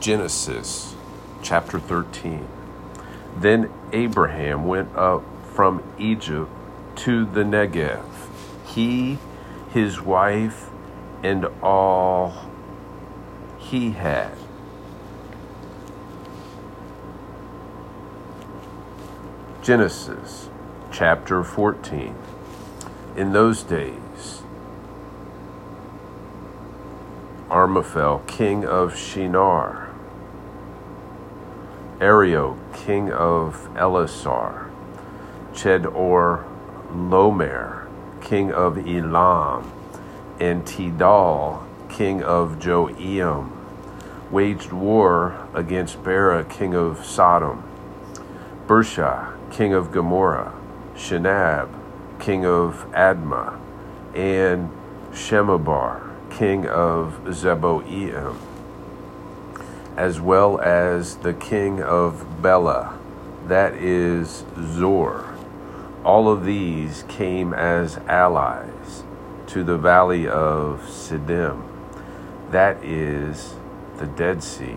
Genesis chapter 13. Then Abraham went up from Egypt to the Negev, he, his wife, and all he had. Genesis chapter 14. In those days, Amraphel, king of Shinar, Arioch, king of Elasar, Chedor Lomer, king of Elam, and Tidal, king of Joiim, waged war against Bera, king of Sodom, Birsha, king of Gomorrah, Shinab, king of Admah, and Shemeber, king of Zeboiim, as well as the king of Bela, that is Zor. All of these came as allies to the valley of Siddim, that is the Dead Sea.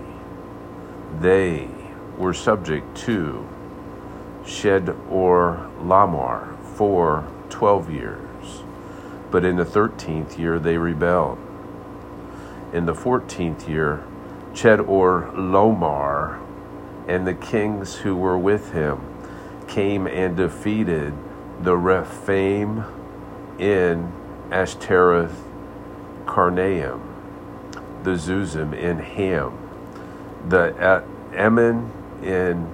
They were subject to Chedorlaomer for twelve years. But in the thirteenth year they rebelled. In the fourteenth year, Chedorlaomer and the kings who were with him came and defeated the Rephaim in Ashtaroth Karnaim, the Zuzim in Ham, the Ammon in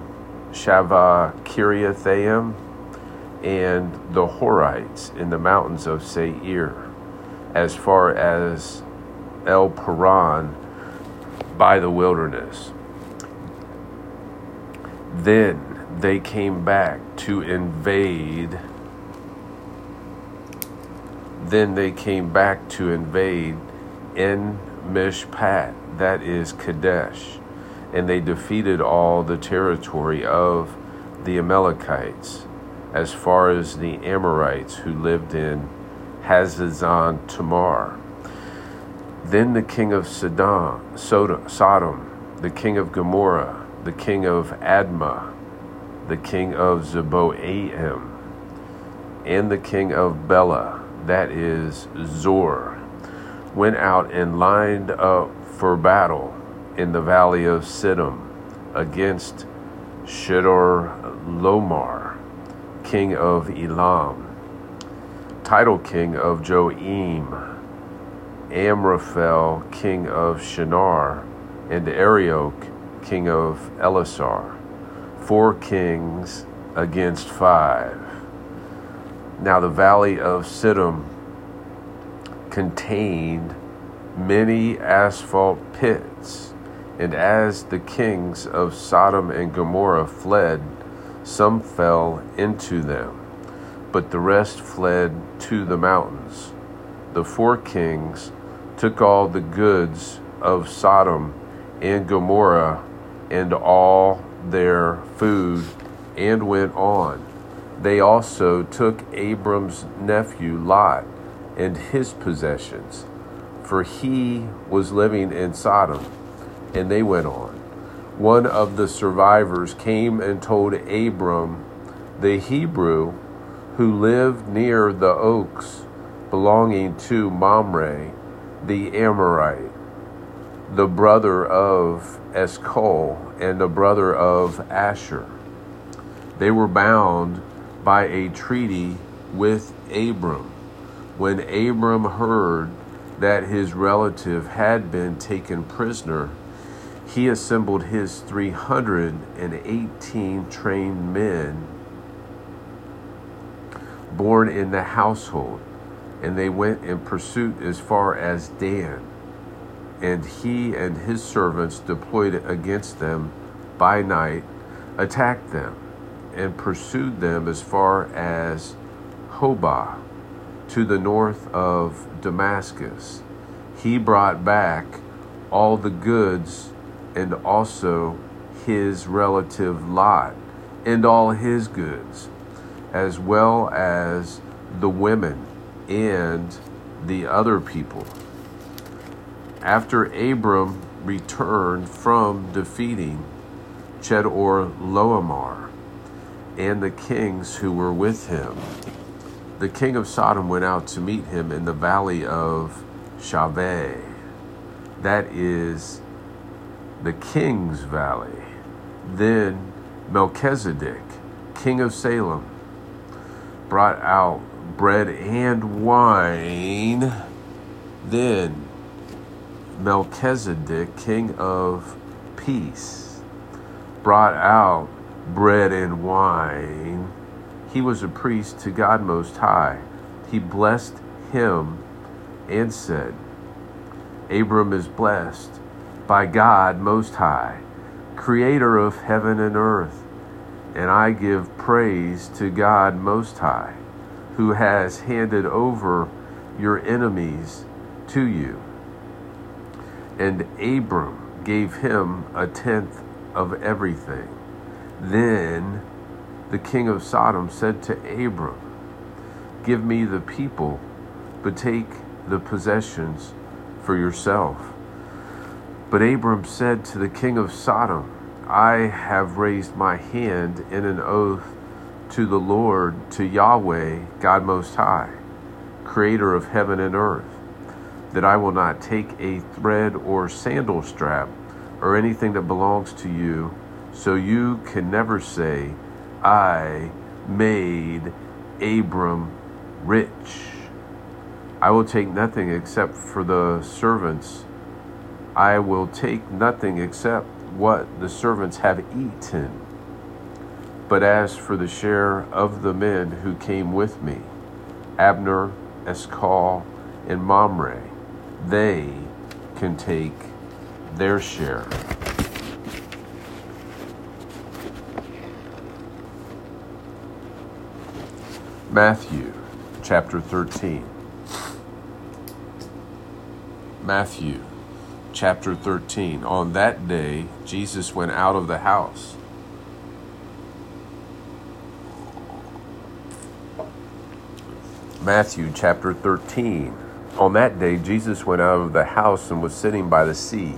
Shaveh Kiriathaim, and the Horites in the mountains of Seir, as far as El Paran by the wilderness. Then they came back to invade. Then they came back to invade in Mishpat, that is Kadesh, and they defeated all the territory of the Amalekites as far as the Amorites who lived in Hazazon Tamar. Then the king of Sodom, Sodom, the king of Gomorrah, the king of Admah, the king of Zeboaim, and the king of Bela, that is Zor, went out and lined up for battle in the valley of Siddim against Chedorlaomer king of Elam, Tidal king of Joiim, Amraphel, king of Shinar, and Arioch, king of Elasar. Four kings against five. Now the valley of Siddim contained many asphalt pits, and as the kings of Sodom and Gomorrah fled, some fell into them, but the rest fled to the mountains. The four kings took all the goods of Sodom and Gomorrah and all their food and went on. They also took Abram's nephew Lot and his possessions, for he was living in Sodom, and they went on one of the survivors came and told Abram, the Hebrew, who lived near the oaks belonging to Mamre, the Amorite, the brother of Eshcol and the brother of Asher. They were bound by a treaty with Abram. When Abram heard that his relative had been taken prisoner, he assembled his 318 trained men born in the household, and they went in pursuit as far as Dan. And he and his servants deployed against them by night, attacked them, and pursued them as far as Hobah, to the north of Damascus. He brought back all the goods and also his relative Lot and all his goods, as well as the women and the other people. After Abram returned from defeating Chedor Loamar and the kings who were with him. The king of Sodom went out to meet him in the valley of Shaveh. That is the king's valley. Then Melchizedek, king of Salem, brought out bread and wine. Then Melchizedek, king of peace, brought out bread and wine. He was a priest to God Most High. He blessed him and said, Abram is blessed by God Most High, creator of heaven and earth. And I give praise to God Most High, who has handed over your enemies to you. And Abram gave him a tenth of everything. Then the king of Sodom said to Abram, Give me the people, but take the possessions for yourself. But Abram said to the king of Sodom, I have raised my hand in an oath to the Lord, to Yahweh, God Most High, creator of heaven and earth, that I will not take a thread or sandal strap or anything that belongs to you, so you can never say, I made Abram rich. I will take nothing except for the servants I will take nothing except what the servants have eaten. But as for the share of the men who came with me, Abner, Eshcol, and Mamre, they can take their share. Matthew chapter 13. Matthew chapter 13. On that day, Jesus went out of the house. Matthew chapter 13. On that day, Jesus went out of the house and was sitting by the sea.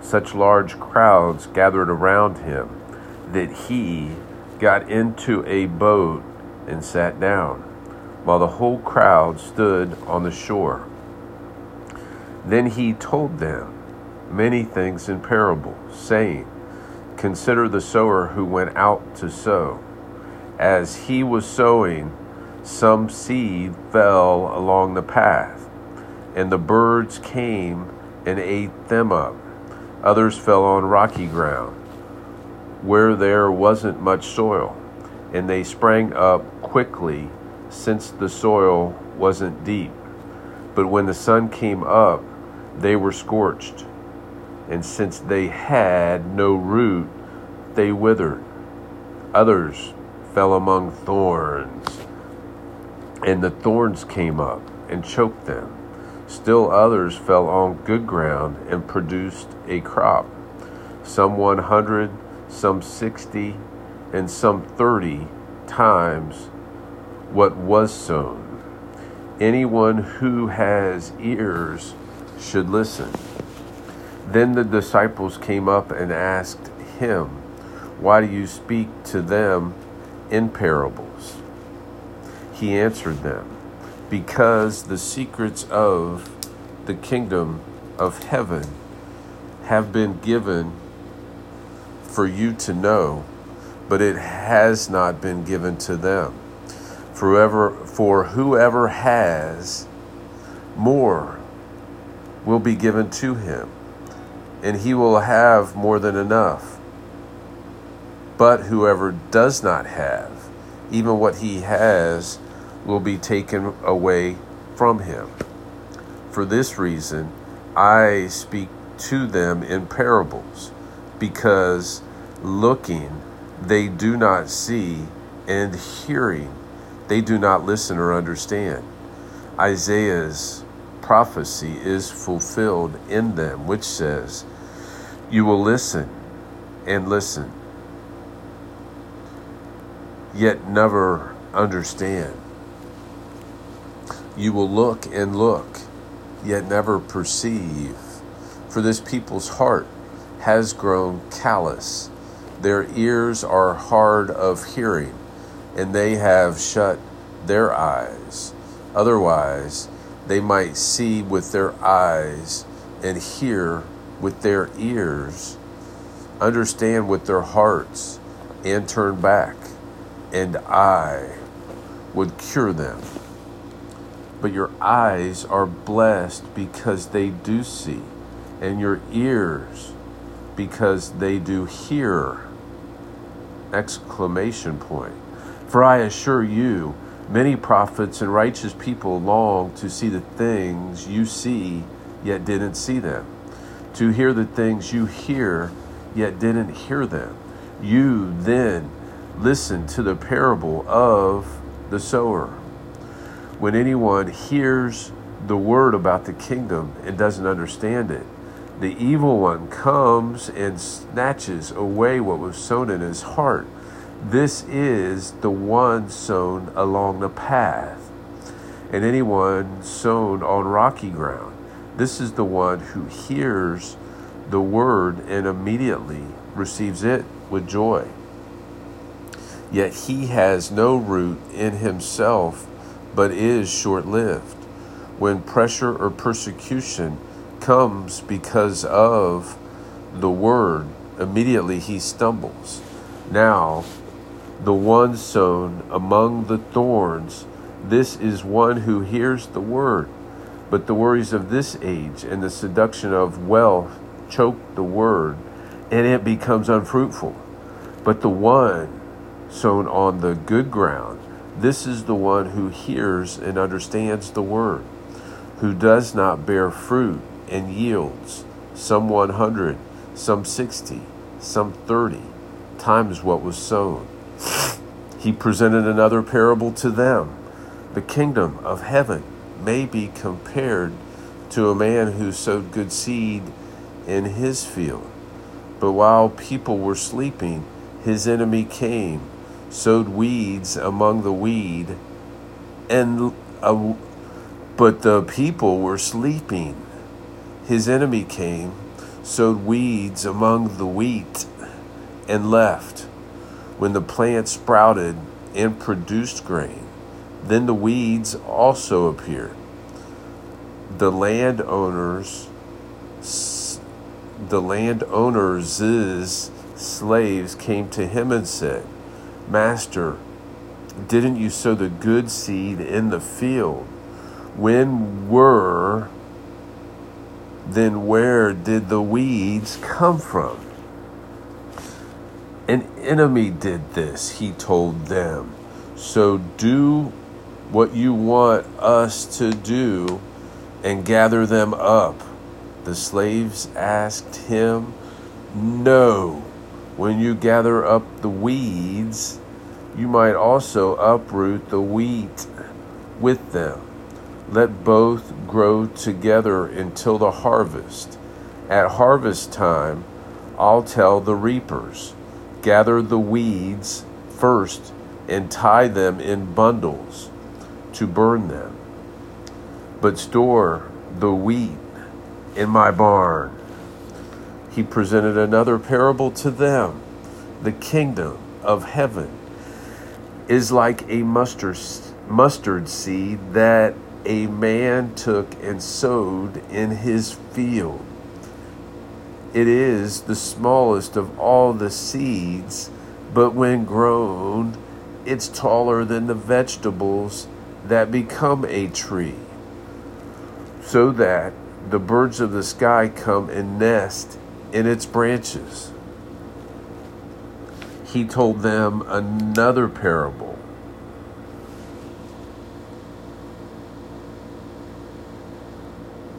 Such large crowds gathered around him that he got into a boat and sat down, while the whole crowd stood on the shore. Then he told them many things in parable, saying, Consider the sower who went out to sow. As he was sowing, some seed fell along the path, and the birds came and ate them up. Others fell on rocky ground, where there wasn't much soil, and they sprang up quickly, since the soil wasn't deep. But when the sun came up, they were scorched, and since they had no root, they withered. Others fell among thorns, and the thorns came up and choked them. Still others fell on good ground and produced a crop, some 100, some 60, and some 30 times what was sown. Anyone who has ears, should listen. Then the disciples came up and asked him, Why do you speak to them in parables? He answered them, Because the secrets of the kingdom of heaven have been given for you to know, but it has not been given to them. For whoever, for whoever has, more will be given to him, and he will have more than enough. But whoever does not have, even what he has, will be taken away from him. For this reason, I speak to them in parables, because looking they do not see, and hearing they do not listen or understand. Isaiah's prophecy is fulfilled in them, which says, You will listen and listen, yet never understand. You will look and look, yet never perceive. For this people's heart has grown callous. Their ears are hard of hearing, and they have shut their eyes. Otherwise, they might see with their eyes and hear with their ears, understand with their hearts, and turn back, and I would cure them. But your eyes are blessed because they do see, and your ears because they do hear. Exclamation point. For I assure you, many prophets and righteous people long to see the things you see, yet didn't see them, to hear the things you hear, yet didn't hear them. You then listen to the parable of the sower. When anyone hears the word about the kingdom and doesn't understand it, the evil one comes and snatches away what was sown in his heart. This is the one sown along the path, and anyone sown on rocky ground. This is the one who hears the word and immediately receives it with joy. Yet he has no root in himself, but is short lived. When pressure or persecution comes because of the word, immediately he stumbles. Now, the one sown among the thorns, this is one who hears the word, but the worries of this age and the seduction of wealth choke the word, and it becomes unfruitful. But the one sown on the good ground. This is the one who hears and understands the word, who does not bear fruit and yields, some 100, some 60, some 30 times what was sown. He presented another parable to them. The kingdom of heaven may be compared to a man who sowed good seed in his field. But while people were sleeping, his enemy came sowed weeds among the weed, and uh, but the people were sleeping. His enemy came, sowed weeds among the wheat, and left. When the plant sprouted and produced grain, then the weeds also appeared. The landowners, the landowners' slaves came to him and said, Master, didn't you sow the good seed in the field? When were, then where did the weeds come from? An enemy did this, he told them. So do what you want us to do and gather them up. The slaves asked him, No. When you gather up the weeds, you might also uproot the wheat with them. Let both grow together until the harvest. At harvest time, I'll tell the reapers gather the weeds first and tie them in bundles to burn them, but store the wheat in my barn. He presented another parable to them. The kingdom of heaven is like a mustard, mustard seed that a man took and sowed in his field. It is the smallest of all the seeds, but when grown, it's taller than the vegetables that become a tree, so that the birds of the sky come and nest in its branches he told them another parable.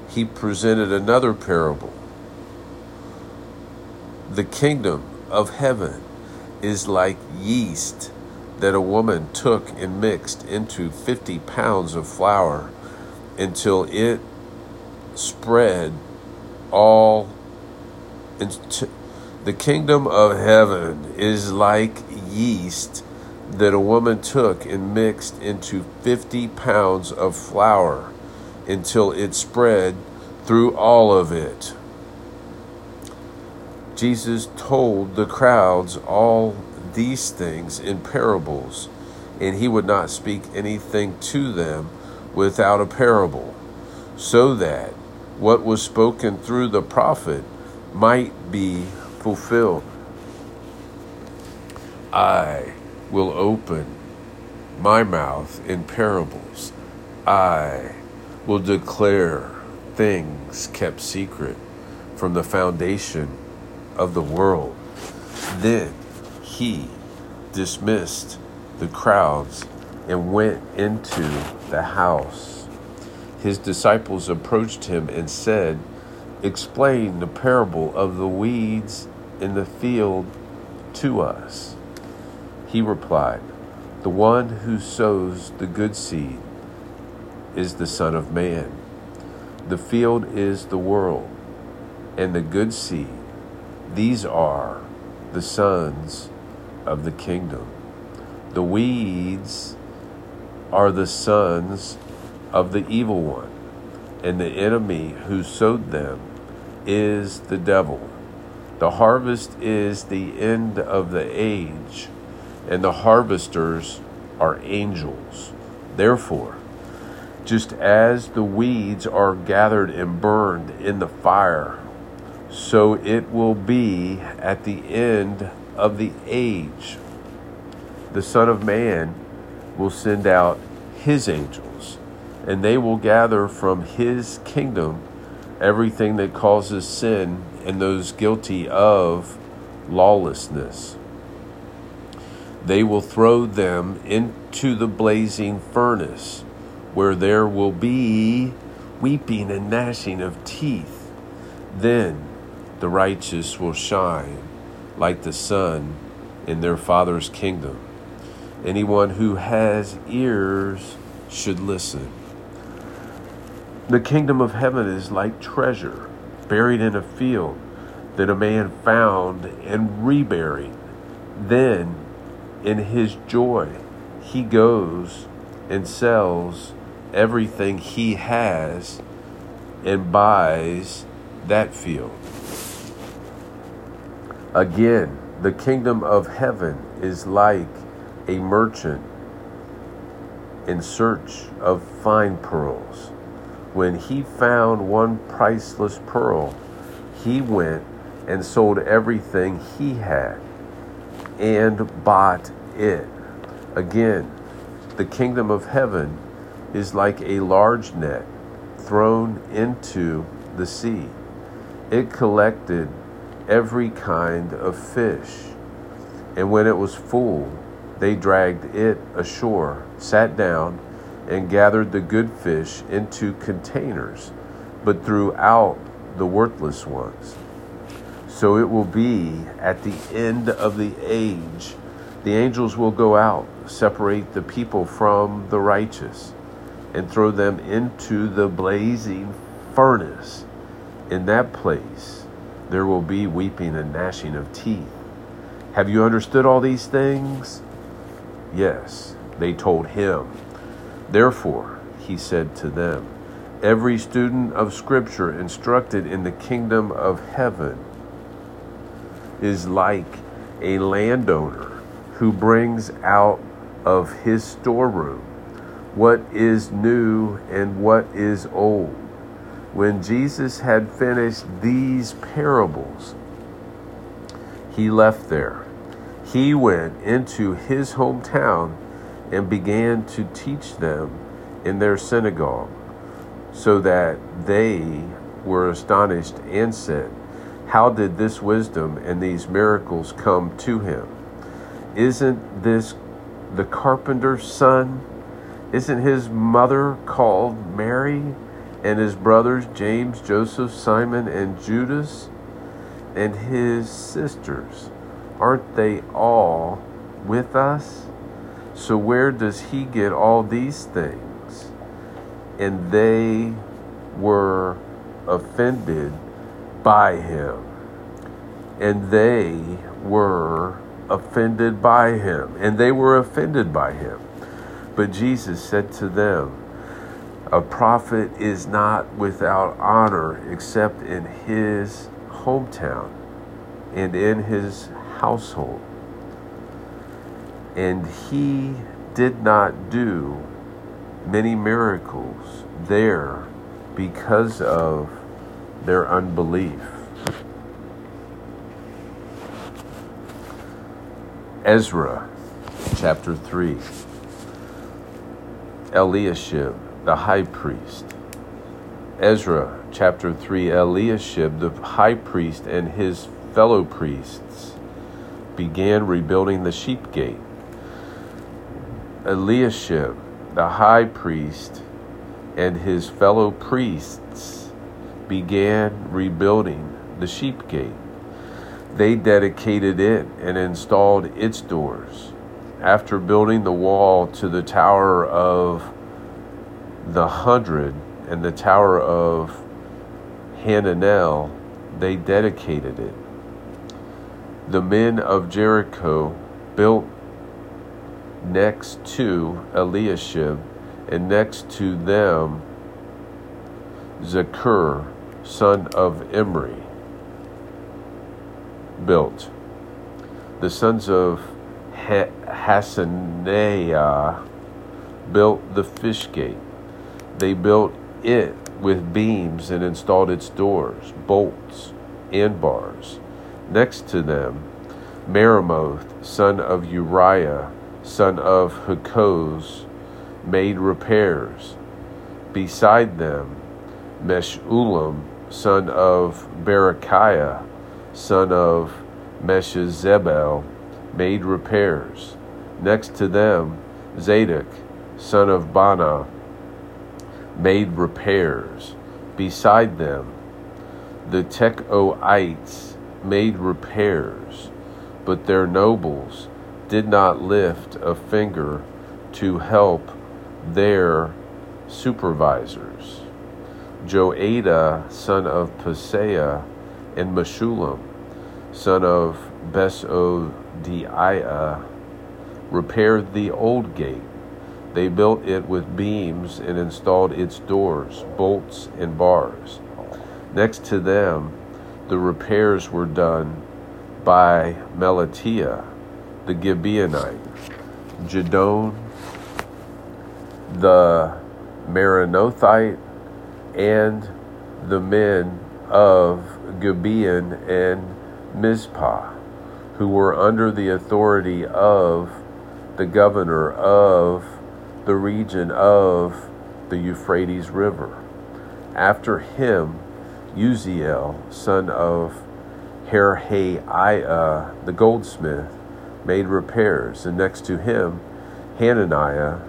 He presented another parable. The kingdom of heaven is like yeast that a woman took and mixed into 50 pounds of flour until it spread all into the kingdom of heaven is like yeast that a woman took and mixed into 50 pounds of flour until it spread through all of it. Jesus told the crowds all these things in parables, and he would not speak anything to them without a parable, so that what was spoken through the prophet might be fulfilled. I will open my mouth in parables. I will declare things kept secret from the foundation of the world. Then he dismissed the crowds and went into the house. His disciples approached him and said, Explain the parable of the weeds in the field to us. He replied, The one who sows the good seed is the Son of Man. The field is the world, and the good seed, these are the sons of the kingdom. The weeds are the sons of the evil one, and the enemy who sowed them is the devil. The harvest is the end of the age, and the harvesters are angels. Therefore, just as the weeds are gathered and burned in the fire, so it will be at the end of the age. The Son of Man will send out his angels, and they will gather from his kingdom everything that causes sin and those guilty of lawlessness. They will throw them into the blazing furnace, where there will be weeping and gnashing of teeth. Then the righteous will shine like the sun in their Father's kingdom. Anyone who has ears should listen. The kingdom of heaven is like treasure buried in a field that a man found and reburied. Then, in his joy, he goes and sells everything he has and buys that field. Again, the kingdom of heaven is like a merchant in search of fine pearls. When he found one priceless pearl, he went and sold everything he had and bought it. Again, the kingdom of heaven is like a large net thrown into the sea. It collected every kind of fish, and when it was full, they dragged it ashore, sat down, and gathered the good fish into containers, but threw out the worthless ones. So it will be at the end of the age. The angels will go out, separate the people from the righteous and throw them into the blazing furnace. In that place, there will be weeping and gnashing of teeth. Have you understood all these things? Yes, they told him. Therefore, he said to them, Every student of Scripture instructed in the kingdom of heaven is like a landowner who brings out of his storeroom what is new and what is old. When Jesus had finished these parables, he left there. He went into his hometown and began to teach them in their synagogue, so that they were astonished and said, How did this wisdom and these miracles come to him? Isn't this the carpenter's son? Isn't his mother called Mary and his brothers James, Joseph, Simon, and Judas? And his sisters, aren't they all with us? So where does he get all these things? And they were offended by him. And they were offended by him. And they were offended by him. But Jesus said to them, A prophet is not without honor except in his hometown and in his household. And he did not do many miracles there because of their unbelief. Ezra chapter 3 Eliashib, the high priest. Ezra chapter 3 Eliashib, the high priest, and his fellow priests began rebuilding the sheep gate. Eliashib, the high priest, and his fellow priests began rebuilding the sheep gate. They dedicated it and installed its doors. After building the wall to the Tower of the Hundred and the Tower of Hananel, they dedicated it. The men of Jericho built next to Eliashib, and next to them Zakur, son of Imri, built. The sons of ha- built the fish gate. They built it with beams and installed its doors, bolts, and bars. Next to them, Meremoth, son of Uriah, son of Hakkoz, made repairs. Beside them, Meshullam, son of Berechiah, son of Meshezabel, made repairs. Next to them, Zadok, son of Baana, made repairs. Beside them, the Tekoites made repairs, but their nobles did not lift a finger to help their supervisors. Joada, son of Paseah, and Meshullam, son of Besodiah, repaired the old gate. They built it with beams and installed its doors, bolts, and bars. Next to them, the repairs were done by Melatiah, the Gibeonite, Jadon, the Meronothite, and the men of Gibeon and Mizpah, who were under the authority of the governor of the region of the Euphrates River. After him, Uzziel, son of Harhaiah, the goldsmith, made repairs, and next to him, Hananiah,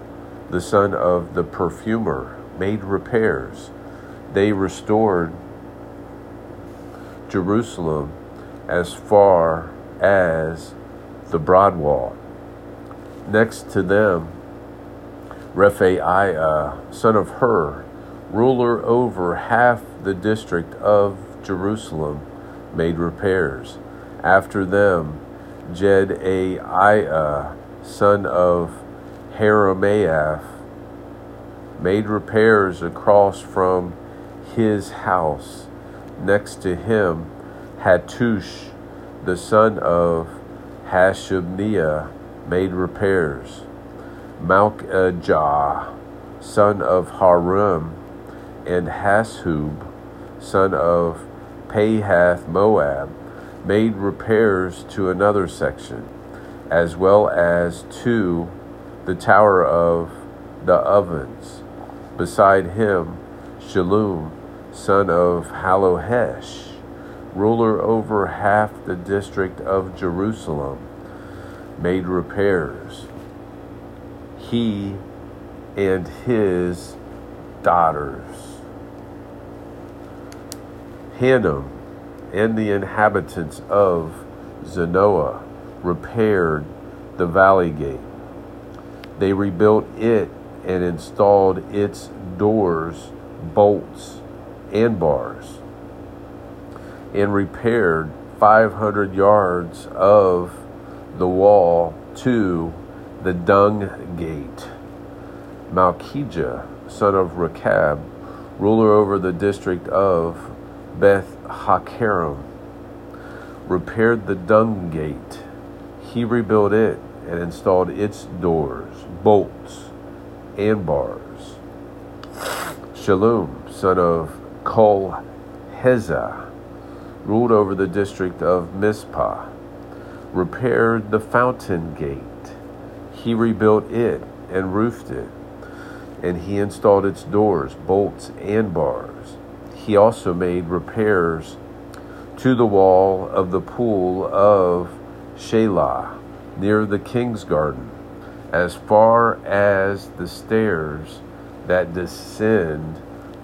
the son of the perfumer, made repairs. They restored Jerusalem as far as the broad wall. Next to them, Rephaiah, son of Hur, ruler over half the district of Jerusalem, made repairs. After them, Jedaiah, son of Haramath, made repairs across from his house. Next to him, Hattush, the son of Hashabneiah, made repairs. Malchijah, son of Harum, and Hashub, son of Pahath Moab, made repairs to another section, as well as to the tower of the ovens. Beside him, Shallum, son of Hallohesh, ruler over half the district of Jerusalem, made repairs. He and his daughters. Hanun and the inhabitants of Zanoah repaired the valley gate. They rebuilt it and installed its doors, bolts, and bars, and repaired 500 yards of the wall to the dung gate. Malchijah, son of Rechab, ruler over the district of Beth Hakerem, repaired the dung gate. He rebuilt it and installed its doors, bolts, and bars. Shallum, son of Kol Hezah, ruled over the district of Mizpah, repaired the fountain gate. He rebuilt it and roofed it, and he installed its doors, bolts, and bars. He also made repairs to the wall of the pool of Shelah near the king's garden, as far as the stairs that descend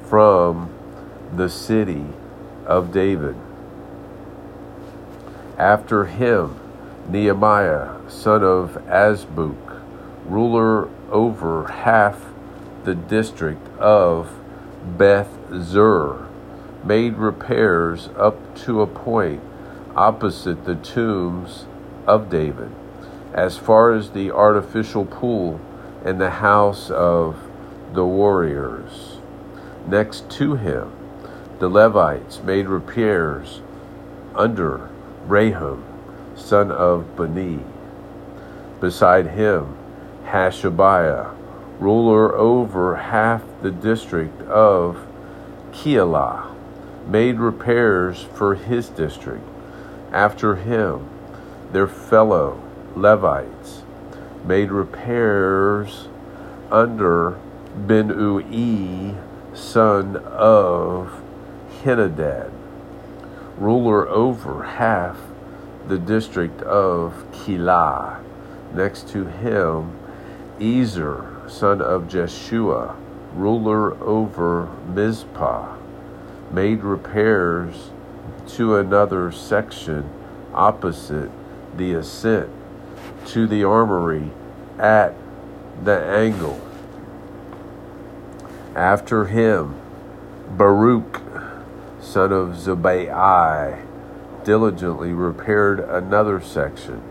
from the city of David. After him, Nehemiah, son of Azbuk, ruler over half the district of Beth Zur, made repairs up to a point opposite the tombs of David, as far as the artificial pool and the house of the warriors. Next to him, the Levites made repairs under Rehum, son of Bani. Beside him, Hashabiah, ruler over half the district of Keilah, made repairs for his district. After him, their fellow Levites made repairs under Binnui, son of Henadad, ruler over half the district of Keilah. Next to him, Ezer, son of Jeshua, ruler over Mizpah, made repairs to another section opposite the ascent to the armory at the angle. After him, Baruch, son of Zabbai, diligently repaired another section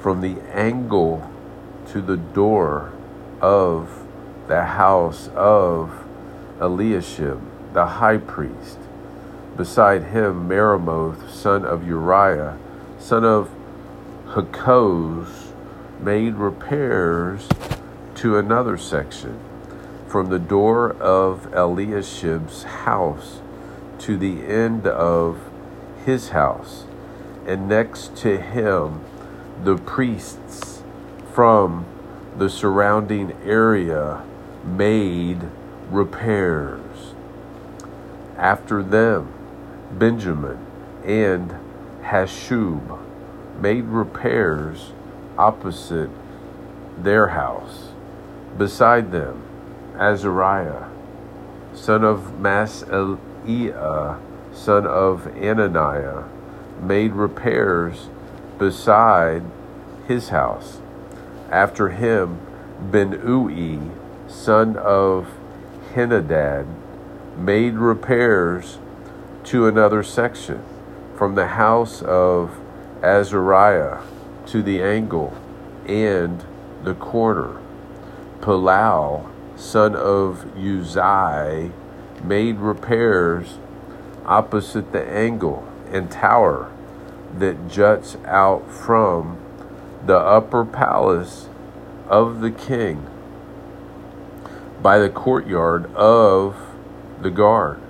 from the angle to the door of the house of Eliashib the high priest. Beside him, Meremoth, son of Uriah, son of Hakkoz, made repairs to another section from the door of Eliashib's house to the end of his house, and next to him the priests from the surrounding area made repairs. After them, Benjamin and Hashub made repairs opposite their house. Beside them, Azariah, son of Maaseiah, son of Ananiah, made repairs beside his house. After him, Binnui, son of Henadad, made repairs to another section from the house of Azariah to the angle and the corner. Palal, son of Uzai, made repairs opposite the angle and tower that juts out from the upper palace of the king by the courtyard of the guard.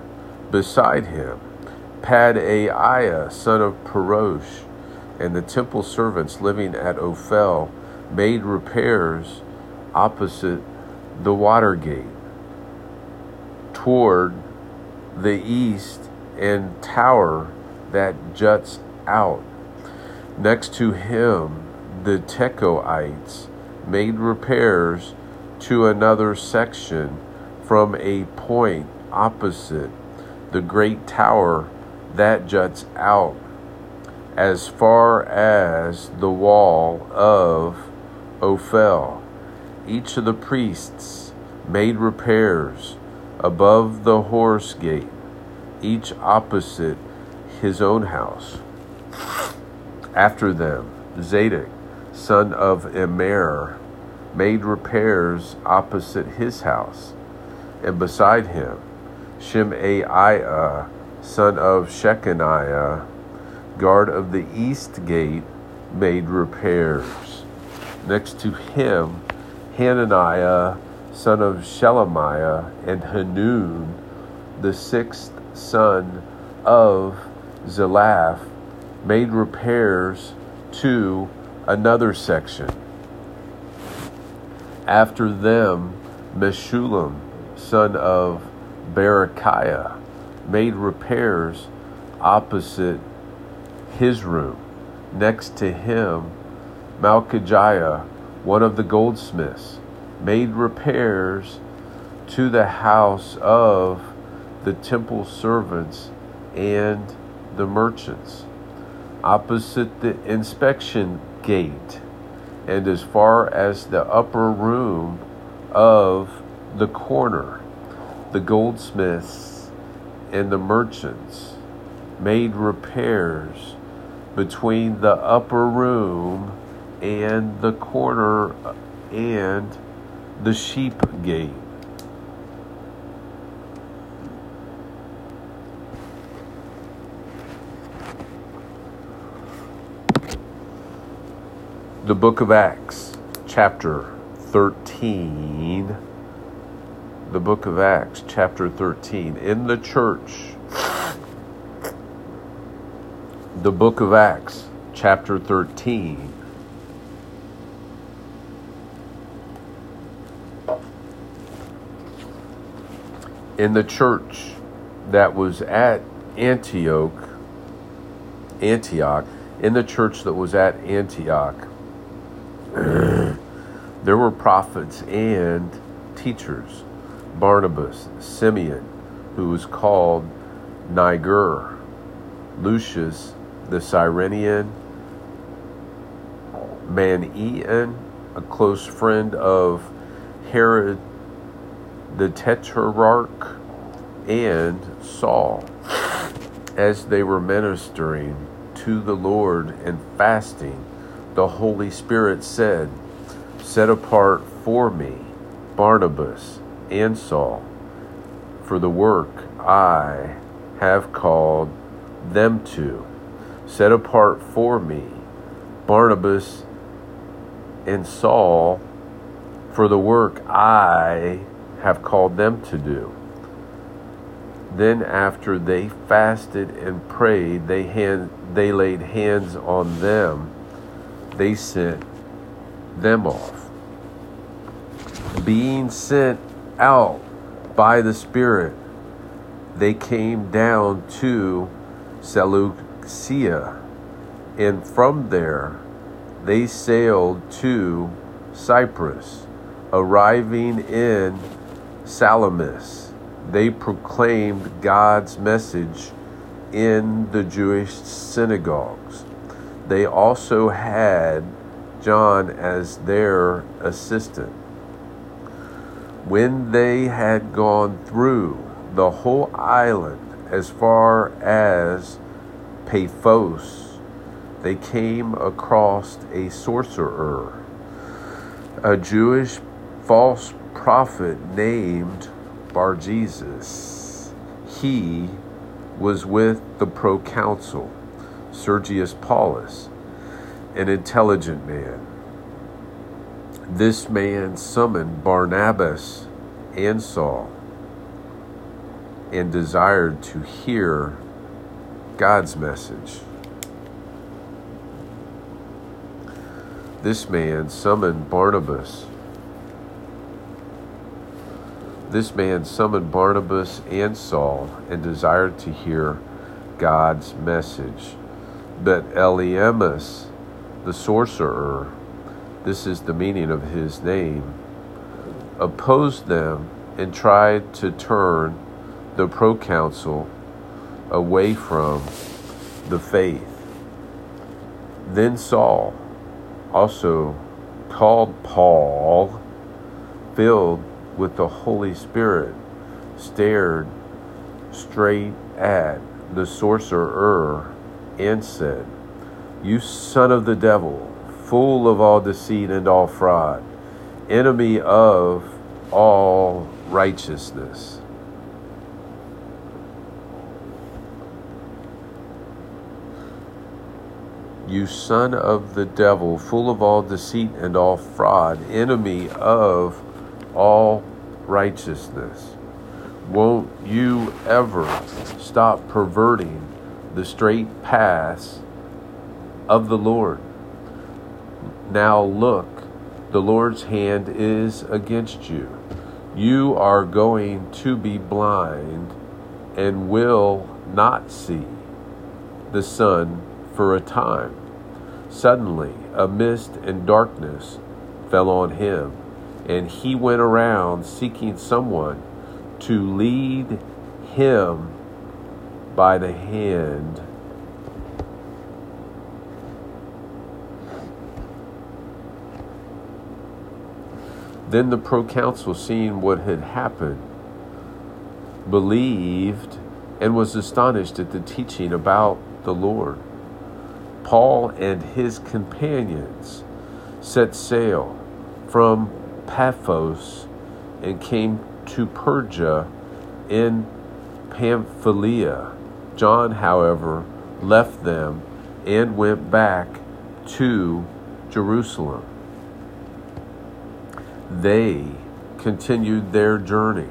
Beside him, Pedaiah, son of Perosh, and the temple servants living at Ophel made repairs opposite the water gate toward the east and tower that juts out. Next to him, the Tekoites made repairs to another section from a point opposite the great tower that juts out as far as the wall of Ophel. Each of the priests made repairs above the horse gate, each opposite his own house. After them, Zadok, son of Immer, made repairs opposite his house, and beside him, Shemaiah, son of Shechaniah, guard of the east gate, made repairs. Next to him, Hananiah, son of Shelemiah, and Hanun, the sixth son of Zilaph, made repairs to another section. After them, Meshullam, son of Berechiah, made repairs opposite his room. Next to him, Malchijah, one of the goldsmiths, made repairs to the house of the temple servants and the merchants, opposite the inspection gate, and as far as the upper room of the corner. The goldsmiths and the merchants made repairs between the upper room and the corner and the sheep gate. The book of Acts, chapter 13. The book of Acts, chapter 13. In the church, the book of Acts, chapter 13. In the church that was at Antioch, Antioch, in the church that was at Antioch, there were prophets and teachers Barnabas, Simeon, who was called Niger, Lucius the Cyrenian, Manaen, a close friend of Herod the Tetrarch, and Saul, as they were ministering to the Lord and fasting, the Holy Spirit said, Set apart for me Barnabas and Saul for the work I have called them to. Set apart for me Barnabas and Saul for the work I have called them to do. Then, after they fasted and prayed, they, hand, they laid hands on them. They sent them off. Being sent out by the Spirit, they came down to Seleucia, and from there they sailed to Cyprus, arriving in Salamis. They proclaimed God's message in the Jewish synagogues. They also had John as their assistant. When they had gone through the whole island as far as Paphos, they came across a sorcerer, a Jewish false prophet named Bar Jesus. He was with the proconsul, Sergius Paulus, an intelligent man this man summoned Barnabas and Saul and desired to hear God's message. This man summoned Barnabas. This man summoned Barnabas and Saul and desired to hear God's message. But Elymas, the sorcerer, this is the meaning of his name, opposed them and tried to turn the proconsul away from the faith. Then Saul, also called Paul, filled with the Holy Spirit, stared straight at the sorcerer and said, You son of the devil, full of all deceit and all fraud, enemy of all righteousness. you son of the devil, full of all deceit and all fraud, enemy of all righteousness. Won't you ever stop perverting the straight paths of the Lord? Now look, the Lord's hand is against you. You are going to be blind and will not see the sun for a time. Suddenly, a mist and darkness fell on him, and he went around seeking someone to lead him by the hand. Then the proconsul, seeing what had happened, believed and was astonished at the teaching about the Lord. Paul and his companions set sail from Paphos and came to Perga in Pamphylia. John, however, left them and went back to Jerusalem. They continued their journey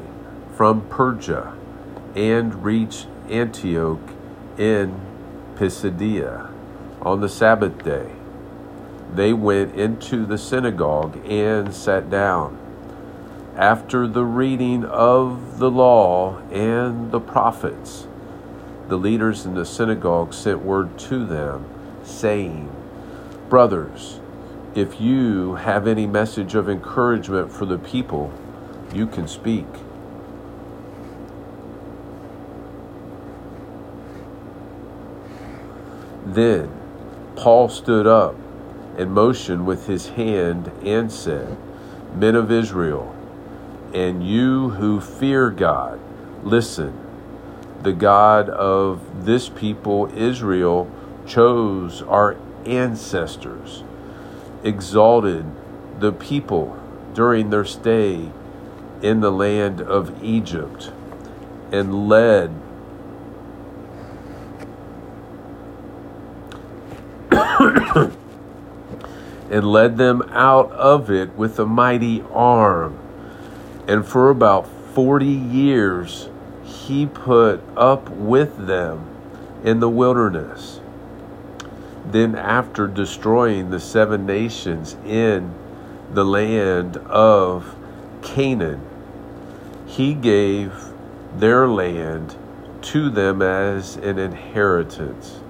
from Perga and reached Antioch in Pisidia on the Sabbath day. They went into the synagogue and sat down. After the reading of the law and the prophets, the leaders in the synagogue sent word to them, saying, Brothers, if you have any message of encouragement for the people, you can speak. Then Paul stood up and motioned with his hand and said, Men of Israel, and you who fear God, listen. The God of this people, Israel, chose our ancestors, exalted the people during their stay in the land of Egypt, and led and led them out of it with a mighty arm. And for about 40 years, he put up with them in the wilderness. Then, after destroying the seven nations in the land of Canaan, he gave their land to them as an inheritance.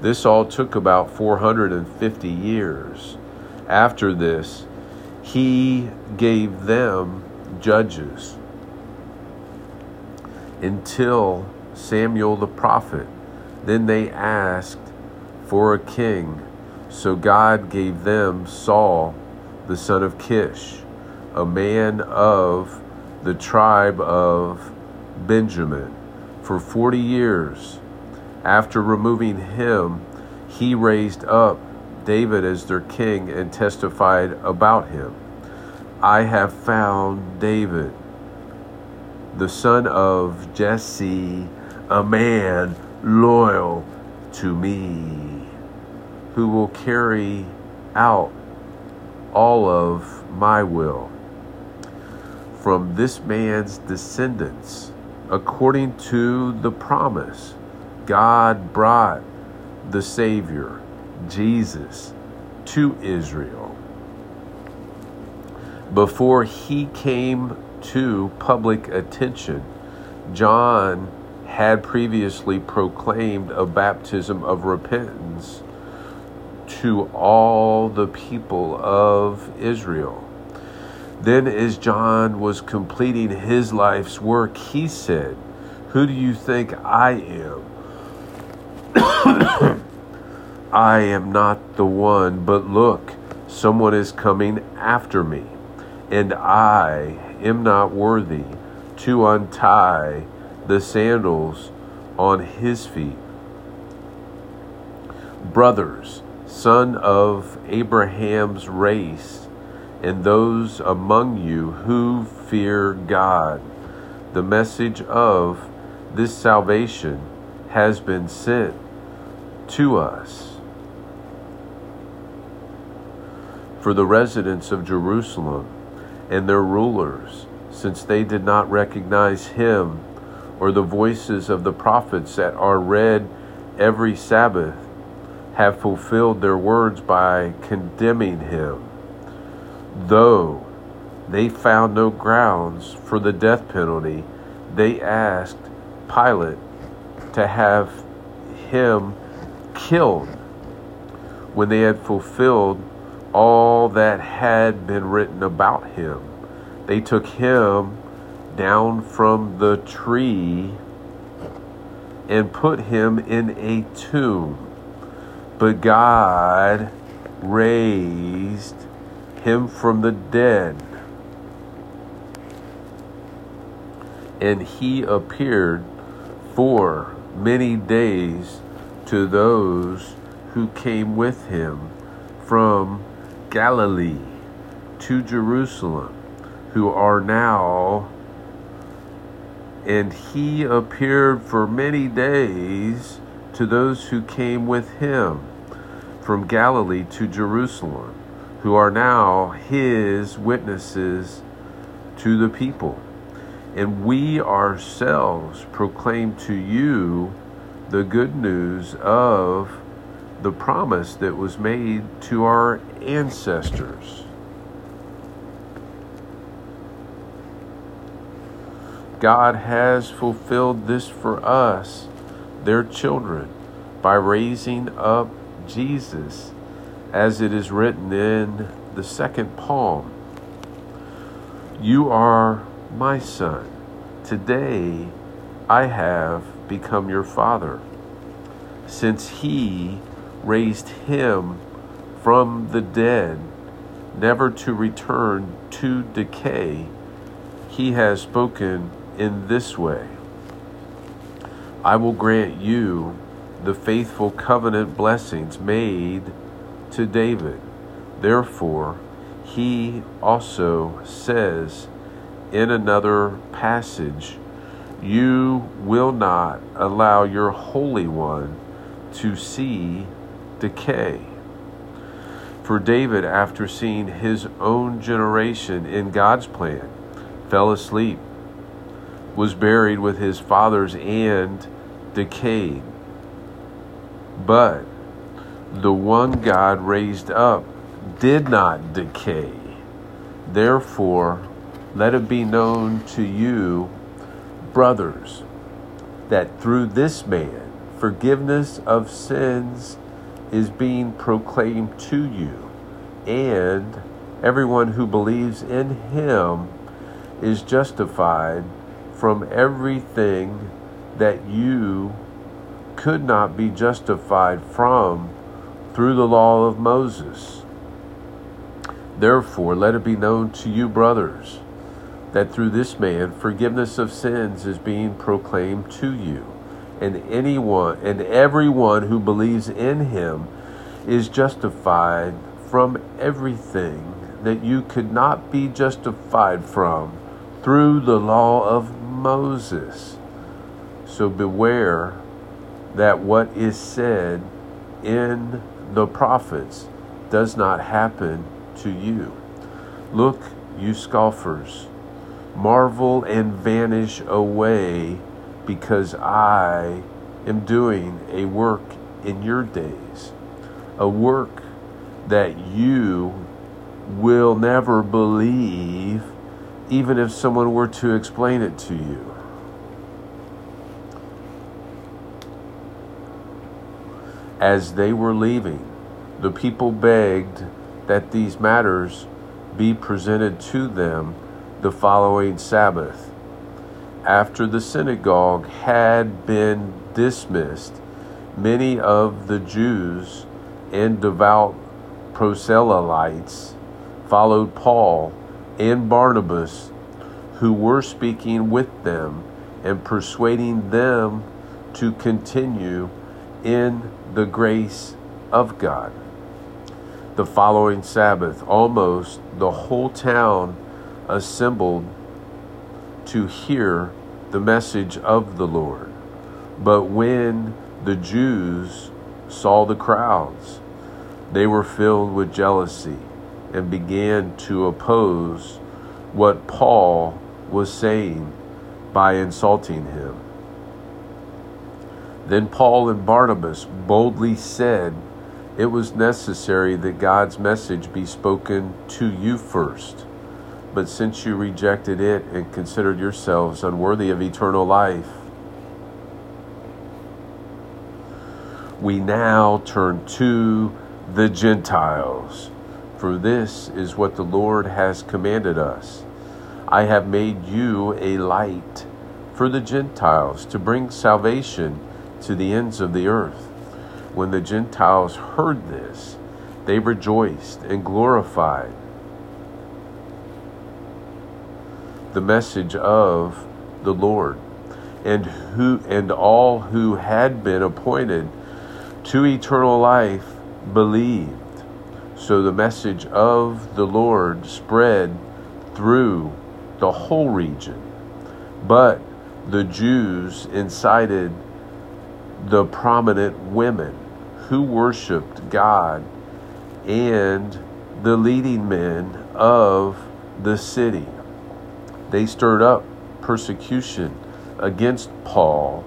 This all took about 450 years. After this, he gave them judges until Samuel the prophet. Then they asked for a king. So God gave them Saul, the son of Kish, a man of the tribe of Benjamin, for 40 years. After removing him, he raised up David as their king and testified about him I have found David, the son of Jesse, a man loyal to me, who will carry out all of my will. From this man's descendants, according to the promise, God brought the Savior, Jesus, to Israel. Before he came to public attention, John had previously proclaimed a baptism of repentance to all the people of Israel. Then, as John was completing his life's work, he said, Who do you think I am? I am not the one, but look, someone is coming after me, and I am not worthy to untie the sandals on his feet. Brothers, son of Abraham's race, and those among you who fear God, the message of this salvation has been sent to us. for the residents of Jerusalem and their rulers, since they did not recognize him or the voices of the prophets that are read every Sabbath, have fulfilled their words by condemning him. Though they found no grounds for the death penalty, they asked Pilate to have him killed when they had fulfilled all that had been written about him. They took him down from the tree and put him in a tomb. But God raised him from the dead. And he appeared for many days to those who came with him from Galilee to Jerusalem, who are now, and he appeared for many days to those who came with him from Galilee to Jerusalem, who are now his witnesses to the people. And we ourselves proclaim to you the good news of the promise that was made to our ancestors. God has fulfilled this for us, their children, by raising up Jesus, as it is written in the second psalm. You are my son. Today I have become your father. Since he raised him from the dead, never to return to decay, he has spoken in this way I will grant you the faithful covenant blessings made to David. Therefore, he also says in another passage, You will not allow your Holy One to see decay. For David, after seeing his own generation in God's plan, fell asleep, was buried with his fathers, and decayed. But the one God raised up did not decay. Therefore, let it be known to you, brothers, that through this man forgiveness of sins is being proclaimed to you, and everyone who believes in him is justified from everything that you could not be justified from through the law of Moses. Therefore, let it be known to you, brothers, that through this man forgiveness of sins is being proclaimed to you and anyone and everyone who believes in him is justified from everything that you could not be justified from through the law of Moses. So beware that what is said in the prophets does not happen to you. Look, you scoffers, marvel and vanish away because I am doing a work in your days, a work that you will never believe, even if someone were to explain it to you. As they were leaving, the people begged that these matters be presented to them the following Sabbath after the synagogue had been dismissed, many of the Jews and devout proselytes followed Paul and Barnabas, who were speaking with them and persuading them to continue in the grace of God. The following Sabbath, almost the whole town assembled to hear the message of the Lord. But when the Jews saw the crowds, they were filled with jealousy and began to oppose what Paul was saying by insulting him. Then Paul and Barnabas boldly said it was necessary that God's message be spoken to you first. But since you rejected it and considered yourselves unworthy of eternal life, we now turn to the Gentiles. For this is what the Lord has commanded us. I have made you a light for the Gentiles to bring salvation to the ends of the earth. When the Gentiles heard this, they rejoiced and glorified the message of the Lord. And who and all who had been appointed to eternal life believed. So the message of the Lord spread through the whole region. But the Jews incited the prominent women who worshiped God and the leading men of the city. They stirred up persecution against Paul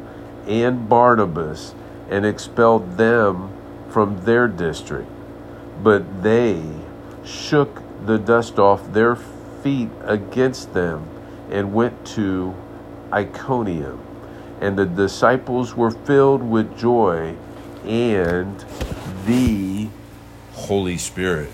and Barnabas and expelled them from their district. But they shook the dust off their feet against them and went to Iconium and the disciples were filled with joy and the Holy Spirit.